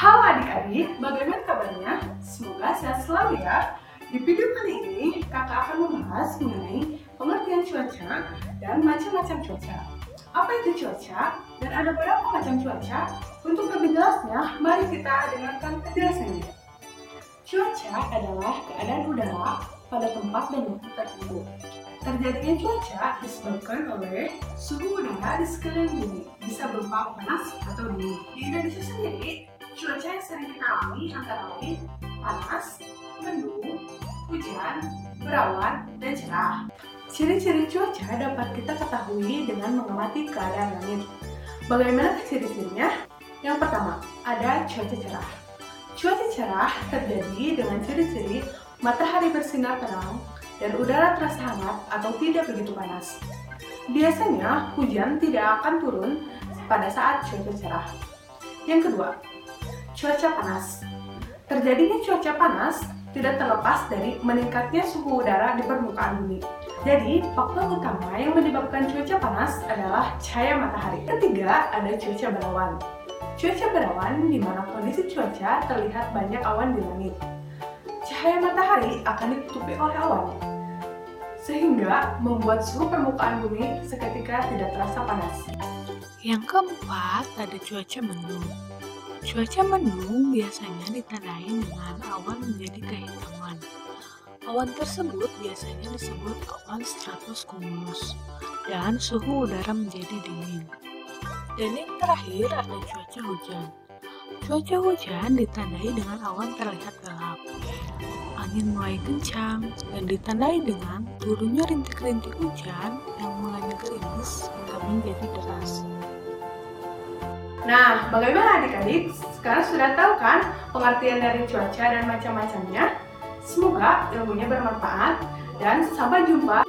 Halo adik-adik, bagaimana kabarnya? Semoga sehat selalu ya. Di video kali ini, kakak akan membahas mengenai pengertian cuaca dan macam-macam cuaca. Apa itu cuaca dan ada berapa macam cuaca? Untuk lebih jelasnya, mari kita dengarkan penjelasannya. Cuaca adalah keadaan udara pada tempat dan waktu tertentu. Terjadinya cuaca disebabkan oleh suhu udara di sekeliling bumi, bisa berupa panas atau dingin. Di Indonesia sendiri, cuaca yang sering kita alami antara lain panas, mendung, hujan, berawan, dan cerah. Ciri-ciri cuaca dapat kita ketahui dengan mengamati keadaan langit. Bagaimana ciri-cirinya? Yang pertama, ada cuaca cerah. Cuaca cerah terjadi dengan ciri-ciri matahari bersinar terang dan udara terasa hangat atau tidak begitu panas. Biasanya, hujan tidak akan turun pada saat cuaca cerah. Yang kedua, cuaca panas. Terjadinya cuaca panas tidak terlepas dari meningkatnya suhu udara di permukaan bumi. Jadi, faktor utama yang menyebabkan cuaca panas adalah cahaya matahari. Ketiga, ada cuaca berawan. Cuaca berawan di mana kondisi cuaca terlihat banyak awan di langit. Cahaya matahari akan ditutupi oleh awan, sehingga membuat suhu permukaan bumi seketika tidak terasa panas. Yang keempat, ada cuaca mendung. Cuaca mendung biasanya ditandai dengan awan menjadi kehitaman. Awan tersebut biasanya disebut awan stratus cumulus dan suhu udara menjadi dingin. Dan yang terakhir ada cuaca hujan. Cuaca hujan ditandai dengan awan terlihat gelap, angin mulai kencang, dan ditandai dengan turunnya rintik-rintik hujan yang mulai gerimis hingga menjadi deras. Nah, bagaimana adik-adik? Sekarang sudah tahu kan pengertian dari cuaca dan macam-macamnya? Semoga ilmunya bermanfaat dan sampai jumpa